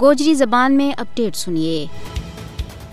گوجری زبان میں اپڈیٹ سنیے۔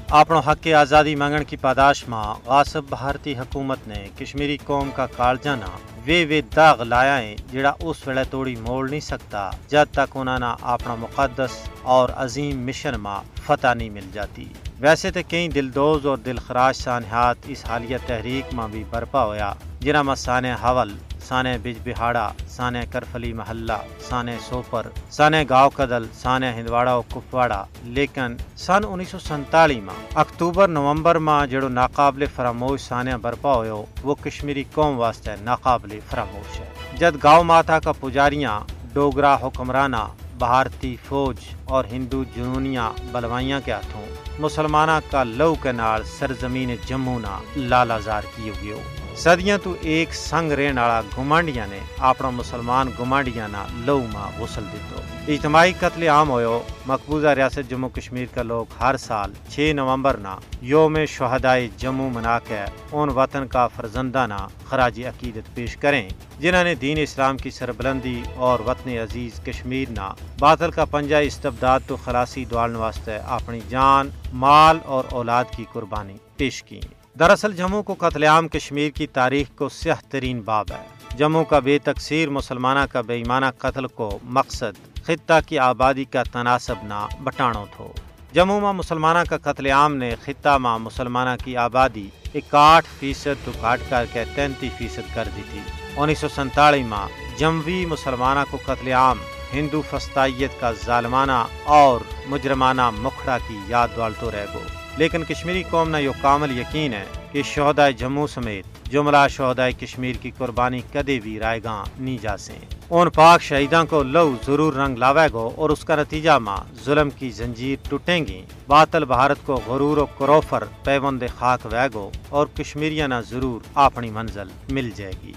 آپ حق آزادی مانگن کی پاداش ماں غاصب بھارتی حکومت نے کشمیری قوم کا کالجانہ وے وے داغ لایا ہے، جڑا اس ویلے توڑی موڑ نہیں سکتا جد تک انہوں نے اپنا مقدس اور عظیم مشن ماں فتح نہیں مل جاتی۔ ویسے تو کئی دلدوز اور دل خراش سانحات اس حالیہ تحریک ماں بھی برپا ہویا جنہ ماں سانح حول سانے بج بہاڑا، سانے کرفلی محلہ، سانے سوپر، سانے گاؤ کدل، سانے ہندواڑا و کپواڑا۔ لیکن سن انیس سو سنتالی ماں، اکتوبر، نومبر ماں جڑو ناقابل فراموش سانے برپا ہوئے وہ کشمیری قوم واسطے ناقابل فراموش ہے۔ جد گاؤ ماتا کا پجاریاں، ڈوگرا حکمرانہ بھارتی فوج اور ہندو جنونیاں بلوائیاں کے ہاتھوں مسلمانہ کا لو کے نال سرزمین جموں لالازار زار کی ہو۔ سدیاں ایک سنگ ਸੰਗ ਰਹਿਣ گمانڈیاں نے ਨੇ مسلمان گمانڈیاں ਗੁਮਾਂਡੀਆਂ لو ماں غسل دیتو اجتماعی قتل عام ہویو مقبوضہ ریاست جموں کشمیر کا لوگ ہر سال 6 نومبر نا یوم شہدائے جموں منا کے ان وطن کا فرزندہ نا خراج عقیدت پیش کریں جنہوں نے دین اسلام کی سربلندی اور وطن عزیز کشمیر نا باطل کا پنجہ استبداد تو خلاصی دوالن واسطے اپنی جان مال اور اولاد کی قربانی پیش کی دراصل جموں کو قتل عام کشمیر کی تاریخ کو سیاہ ترین باب ہے۔ جموں کا بے تقصیر مسلمانہ کا بےمانہ قتل کو مقصد خطہ کی آبادی کا تناسب نہ بٹانو تھو۔ جموں میں مسلمانہ کا قتل عام نے خطہ ماں مسلمانہ کی آبادی اکاٹھ فیصد تو کاٹ کر کے تینتیس فیصد کر دی تھی۔ انیس سو سنتالیس ماں جموی مسلمانہ کو قتل عام ہندو فستائیت کا ظالمانہ اور مجرمانہ مکھڑا کی یاد والتو رہ گو۔ لیکن کشمیری قوم نہ یہ کامل یقین ہے کہ شہداء جموں سمیت جملہ شہداء کشمیر کی قربانی کدے بھی رائے گاں نہیں جا سیں ان پاک شہیدان کو لو ضرور رنگ لاوے گو اور اس کا نتیجہ ماں ظلم کی زنجیر ٹوٹیں گی۔ باطل بھارت کو غرور و کروفر پیوند خاک وے گو اور کشمیریاں ضرور اپنی منزل مل جائے گی۔